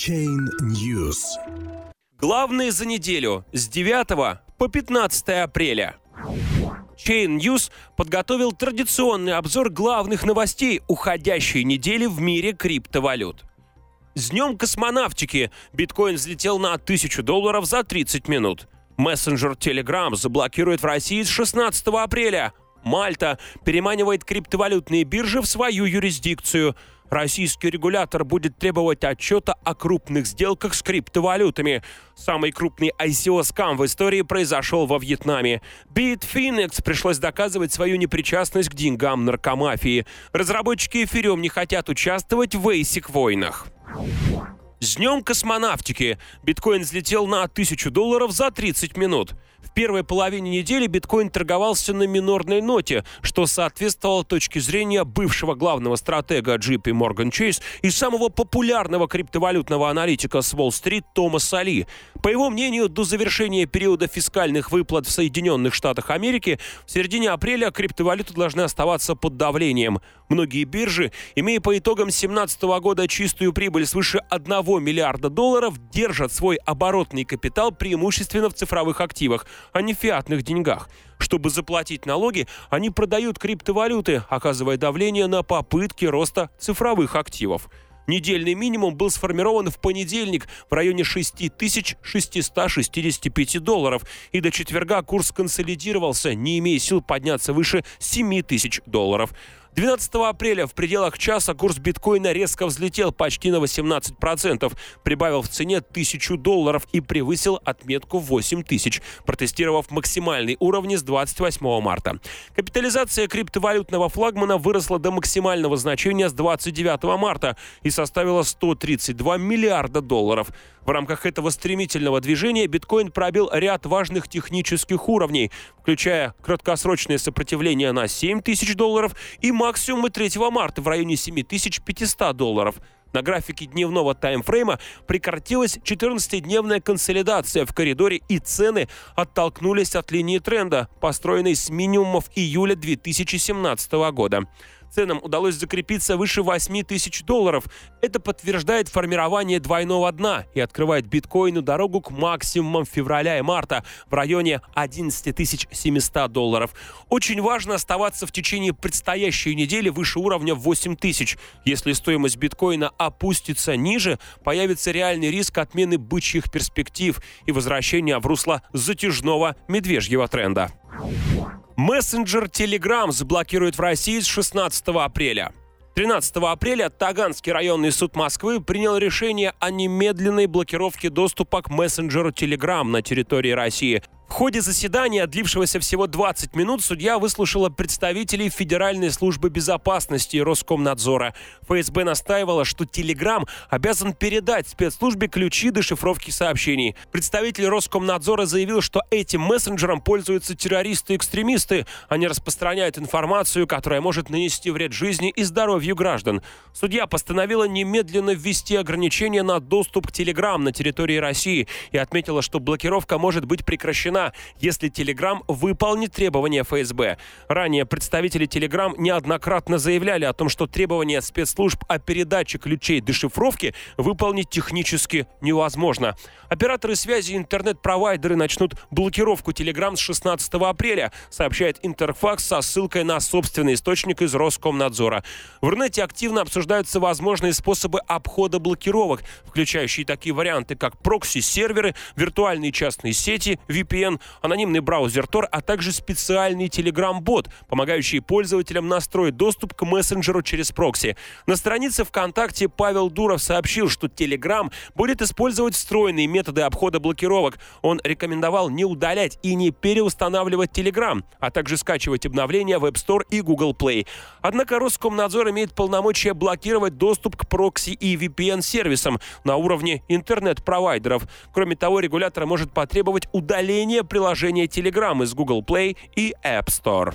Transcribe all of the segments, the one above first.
Chain News. Главные за неделю с 9 по 15 апреля. Chain News подготовил традиционный обзор главных новостей уходящей недели в мире криптовалют. С днем космонавтики биткоин взлетел на 1000 долларов за 30 минут. Мессенджер Telegram заблокирует в России с 16 апреля. Мальта переманивает криптовалютные биржи в свою юрисдикцию. Российский регулятор будет требовать отчета о крупных сделках с криптовалютами. Самый крупный ICO-скам в истории произошел во Вьетнаме. Bitfinex пришлось доказывать свою непричастность к деньгам наркомафии. Разработчики эфириум не хотят участвовать в ASIC-войнах. С днем космонавтики! Биткоин взлетел на 1000 долларов за 30 минут. В первой половине недели биткоин торговался на минорной ноте, что соответствовало точке зрения бывшего главного стратега JP Morgan Chase и самого популярного криптовалютного аналитика с Уолл-стрит Томаса Ли. По его мнению, до завершения периода фискальных выплат в Соединенных Штатах Америки в середине апреля криптовалюты должны оставаться под давлением. Многие биржи, имея по итогам 2017 года чистую прибыль свыше 1 миллиарда долларов, держат свой оборотный капитал преимущественно в цифровых активах, а не фиатных деньгах. Чтобы заплатить налоги, они продают криптовалюты, оказывая давление на попытки роста цифровых активов. Недельный минимум был сформирован в понедельник в районе 6665 долларов, и до четверга курс консолидировался, не имея сил подняться выше 7000 долларов. 12 апреля в пределах часа курс биткоина резко взлетел почти на 18%, прибавил в цене 1000 долларов и превысил отметку 8 тысяч, протестировав максимальные уровни с 28 марта. Капитализация криптовалютного флагмана выросла до максимального значения с 29 марта и составила 132 миллиарда долларов. В рамках этого стремительного движения биткоин пробил ряд важных технических уровней, включая краткосрочное сопротивление на 7 тысяч долларов и максимумы 3 марта в районе 7500 долларов. На графике дневного таймфрейма прекратилась 14-дневная консолидация в коридоре и цены оттолкнулись от линии тренда, построенной с минимумов июля 2017 года. Ценам удалось закрепиться выше 8 тысяч долларов. Это подтверждает формирование двойного дна и открывает биткоину дорогу к максимумам февраля и марта в районе 11 700 долларов. Очень важно оставаться в течение предстоящей недели выше уровня 8 тысяч. Если стоимость биткоина опустится ниже, появится реальный риск отмены бычьих перспектив и возвращения в русло затяжного медвежьего тренда. Мессенджер Telegram заблокирует в России с 16 апреля. 13 апреля Таганский районный суд Москвы принял решение о немедленной блокировке доступа к мессенджеру Telegram на территории России. В ходе заседания, длившегося всего 20 минут, судья выслушала представителей Федеральной службы безопасности и Роскомнадзора. ФСБ настаивала, что Телеграм обязан передать спецслужбе ключи дешифровки сообщений. Представитель Роскомнадзора заявил, что этим мессенджером пользуются террористы и экстремисты. Они распространяют информацию, которая может нанести вред жизни и здоровью граждан. Судья постановила немедленно ввести ограничения на доступ к Телеграм на территории России и отметила, что блокировка может быть прекращена отменена, если Telegram выполнит требования ФСБ. Ранее представители Telegram неоднократно заявляли о том, что требования спецслужб о передаче ключей дешифровки выполнить технически невозможно. Операторы связи и интернет-провайдеры начнут блокировку Telegram с 16 апреля, сообщает Интерфакс со ссылкой на собственный источник из Роскомнадзора. В Рунете активно обсуждаются возможные способы обхода блокировок, включающие такие варианты, как прокси-серверы, виртуальные частные сети, VPN, VPN, анонимный браузер Tor, а также специальный Telegram-бот, помогающий пользователям настроить доступ к мессенджеру через прокси. На странице ВКонтакте Павел Дуров сообщил, что Telegram будет использовать встроенные методы обхода блокировок. Он рекомендовал не удалять и не переустанавливать Telegram, а также скачивать обновления в App Store и Google Play. Однако Роскомнадзор имеет полномочия блокировать доступ к прокси и VPN-сервисам на уровне интернет-провайдеров. Кроме того, регулятор может потребовать удаления приложения Telegram из Google Play и App Store.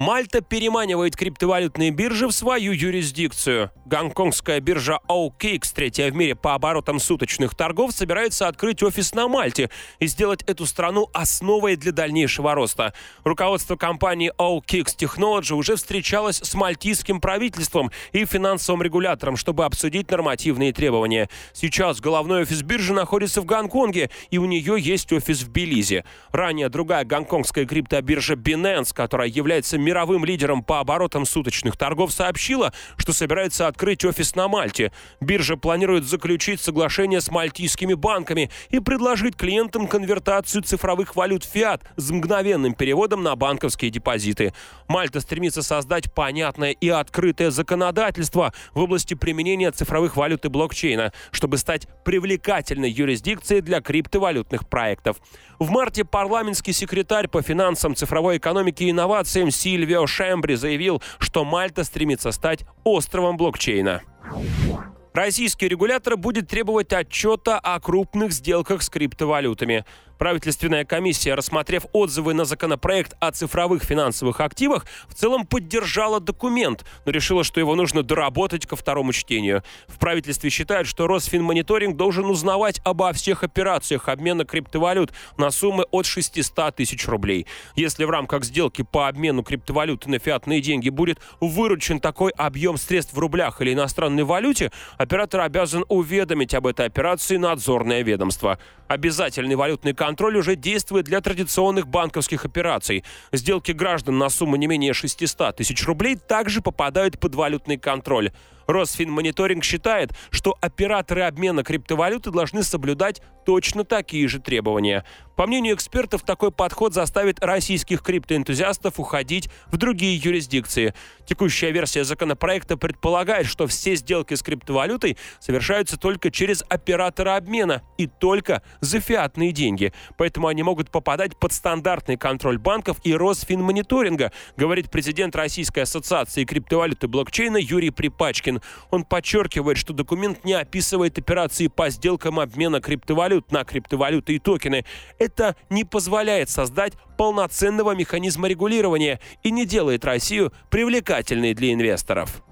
Мальта переманивает криптовалютные биржи в свою юрисдикцию. Гонконгская биржа OKX, третья в мире по оборотам суточных торгов, собирается открыть офис на Мальте и сделать эту страну основой для дальнейшего роста. Руководство компании OKX Technology уже встречалось с мальтийским правительством и финансовым регулятором, чтобы обсудить нормативные требования. Сейчас головной офис биржи находится в Гонконге, и у нее есть офис в Белизе. Ранее другая гонконгская криптобиржа Binance, которая является мировым лидером по оборотам суточных торгов, сообщила, что собирается открыть офис на Мальте. Биржа планирует заключить соглашение с мальтийскими банками и предложить клиентам конвертацию цифровых валют фиат с мгновенным переводом на банковские депозиты. Мальта стремится создать понятное и открытое законодательство в области применения цифровых валют и блокчейна, чтобы стать привлекательной юрисдикцией для криптовалютных проектов. В марте парламентский секретарь по финансам, цифровой экономике и инновациям Силь Сильвио Шембри заявил, что Мальта стремится стать островом блокчейна. Российский регулятор будет требовать отчета о крупных сделках с криптовалютами. Правительственная комиссия, рассмотрев отзывы на законопроект о цифровых финансовых активах, в целом поддержала документ, но решила, что его нужно доработать ко второму чтению. В правительстве считают, что Росфинмониторинг должен узнавать обо всех операциях обмена криптовалют на суммы от 600 тысяч рублей. Если в рамках сделки по обмену криптовалюты на фиатные деньги будет выручен такой объем средств в рублях или иностранной валюте, оператор обязан уведомить об этой операции надзорное ведомство. Обязательный валютный контроль уже действует для традиционных банковских операций. Сделки граждан на сумму не менее 600 тысяч рублей также попадают под валютный контроль. Росфинмониторинг считает, что операторы обмена криптовалюты должны соблюдать точно такие же требования. По мнению экспертов, такой подход заставит российских криптоэнтузиастов уходить в другие юрисдикции. Текущая версия законопроекта предполагает, что все сделки с криптовалютой совершаются только через оператора обмена и только за фиатные деньги. Поэтому они могут попадать под стандартный контроль банков и Росфинмониторинга, говорит президент Российской ассоциации криптовалюты блокчейна Юрий Припачкин. Он подчеркивает, что документ не описывает операции по сделкам обмена криптовалют на криптовалюты и токены. Это не позволяет создать полноценного механизма регулирования и не делает Россию привлекательной для инвесторов.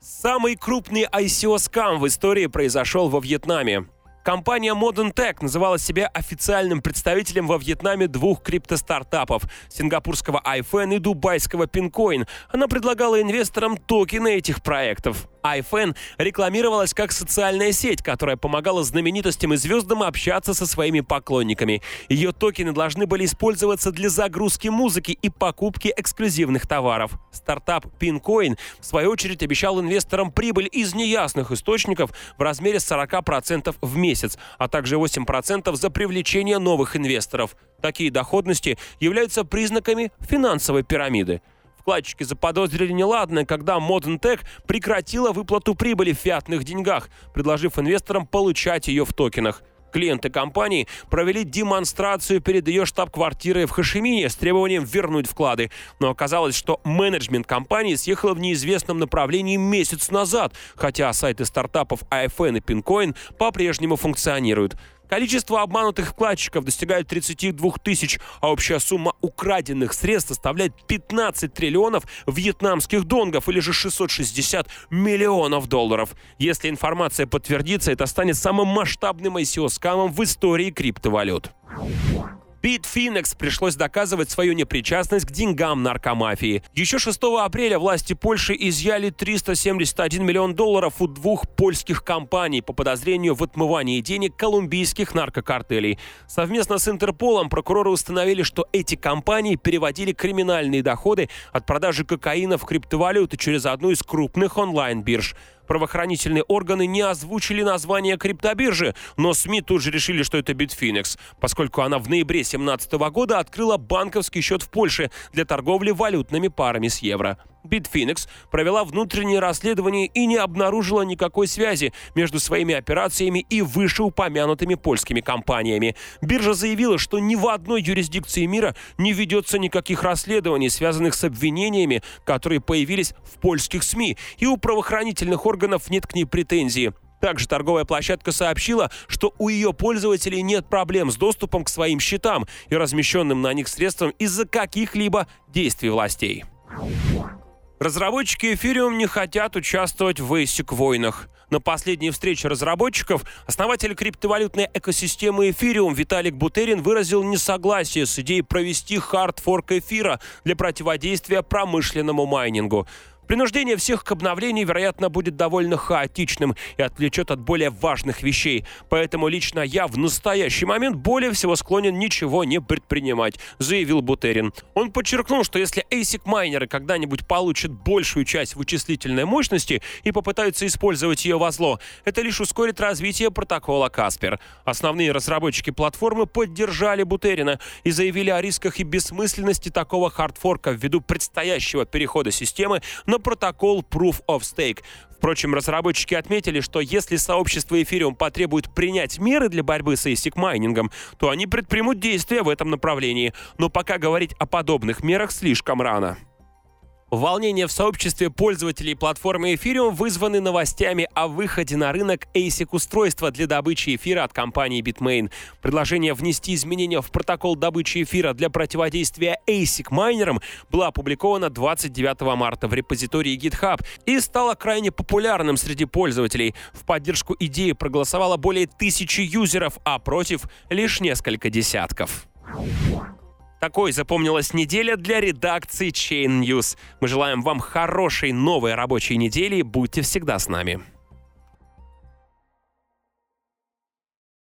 Самый крупный ICO-скам в истории произошел во Вьетнаме. Компания Modern Tech называла себя официальным представителем во Вьетнаме двух криптостартапов – сингапурского iFan и дубайского Pincoin. Она предлагала инвесторам токены этих проектов iFan рекламировалась как социальная сеть, которая помогала знаменитостям и звездам общаться со своими поклонниками. Ее токены должны были использоваться для загрузки музыки и покупки эксклюзивных товаров. Стартап Pincoin, в свою очередь, обещал инвесторам прибыль из неясных источников в размере 40% в месяц, а также 8% за привлечение новых инвесторов. Такие доходности являются признаками финансовой пирамиды. Вкладчики заподозрили неладное, когда Modern Tech прекратила выплату прибыли в фиатных деньгах, предложив инвесторам получать ее в токенах. Клиенты компании провели демонстрацию перед ее штаб-квартирой в Хашимине с требованием вернуть вклады. Но оказалось, что менеджмент компании съехал в неизвестном направлении месяц назад, хотя сайты стартапов AFN и Pincoin по-прежнему функционируют. Количество обманутых вкладчиков достигает 32 тысяч, а общая сумма украденных средств составляет 15 триллионов вьетнамских донгов или же 660 миллионов долларов. Если информация подтвердится, это станет самым масштабным ICO-скамом в истории криптовалют. Bitfinex пришлось доказывать свою непричастность к деньгам наркомафии. Еще 6 апреля власти Польши изъяли 371 миллион долларов у двух польских компаний по подозрению в отмывании денег колумбийских наркокартелей. Совместно с Интерполом прокуроры установили, что эти компании переводили криминальные доходы от продажи кокаина в криптовалюты через одну из крупных онлайн-бирж. Правоохранительные органы не озвучили название криптобиржи, но СМИ тут же решили, что это Bitfinex, поскольку она в ноябре 2017 года открыла банковский счет в Польше для торговли валютными парами с евро. Bitfinex провела внутреннее расследование и не обнаружила никакой связи между своими операциями и вышеупомянутыми польскими компаниями. Биржа заявила, что ни в одной юрисдикции мира не ведется никаких расследований, связанных с обвинениями, которые появились в польских СМИ, и у правоохранительных органов нет к ней претензий. Также торговая площадка сообщила, что у ее пользователей нет проблем с доступом к своим счетам и размещенным на них средствам из-за каких-либо действий властей. Разработчики Ethereum не хотят участвовать в ASIC-войнах. На последней встрече разработчиков основатель криптовалютной экосистемы Ethereum Виталик Бутерин выразил несогласие с идеей провести хардфорк эфира для противодействия промышленному майнингу. Принуждение всех к обновлению, вероятно, будет довольно хаотичным и отвлечет от более важных вещей. Поэтому лично я в настоящий момент более всего склонен ничего не предпринимать, заявил Бутерин. Он подчеркнул, что если ASIC-майнеры когда-нибудь получат большую часть вычислительной мощности и попытаются использовать ее во зло, это лишь ускорит развитие протокола Каспер. Основные разработчики платформы поддержали Бутерина и заявили о рисках и бессмысленности такого хардфорка ввиду предстоящего перехода системы на протокол Proof of Stake. Впрочем, разработчики отметили, что если сообщество Ethereum потребует принять меры для борьбы с ASIC-майнингом, то они предпримут действия в этом направлении. Но пока говорить о подобных мерах слишком рано. Волнения в сообществе пользователей платформы Ethereum вызваны новостями о выходе на рынок ASIC-устройства для добычи эфира от компании Bitmain. Предложение внести изменения в протокол добычи эфира для противодействия ASIC-майнерам было опубликовано 29 марта в репозитории GitHub и стало крайне популярным среди пользователей. В поддержку идеи проголосовало более тысячи юзеров, а против лишь несколько десятков. Такой запомнилась неделя для редакции Chain News. Мы желаем вам хорошей новой рабочей недели. Будьте всегда с нами.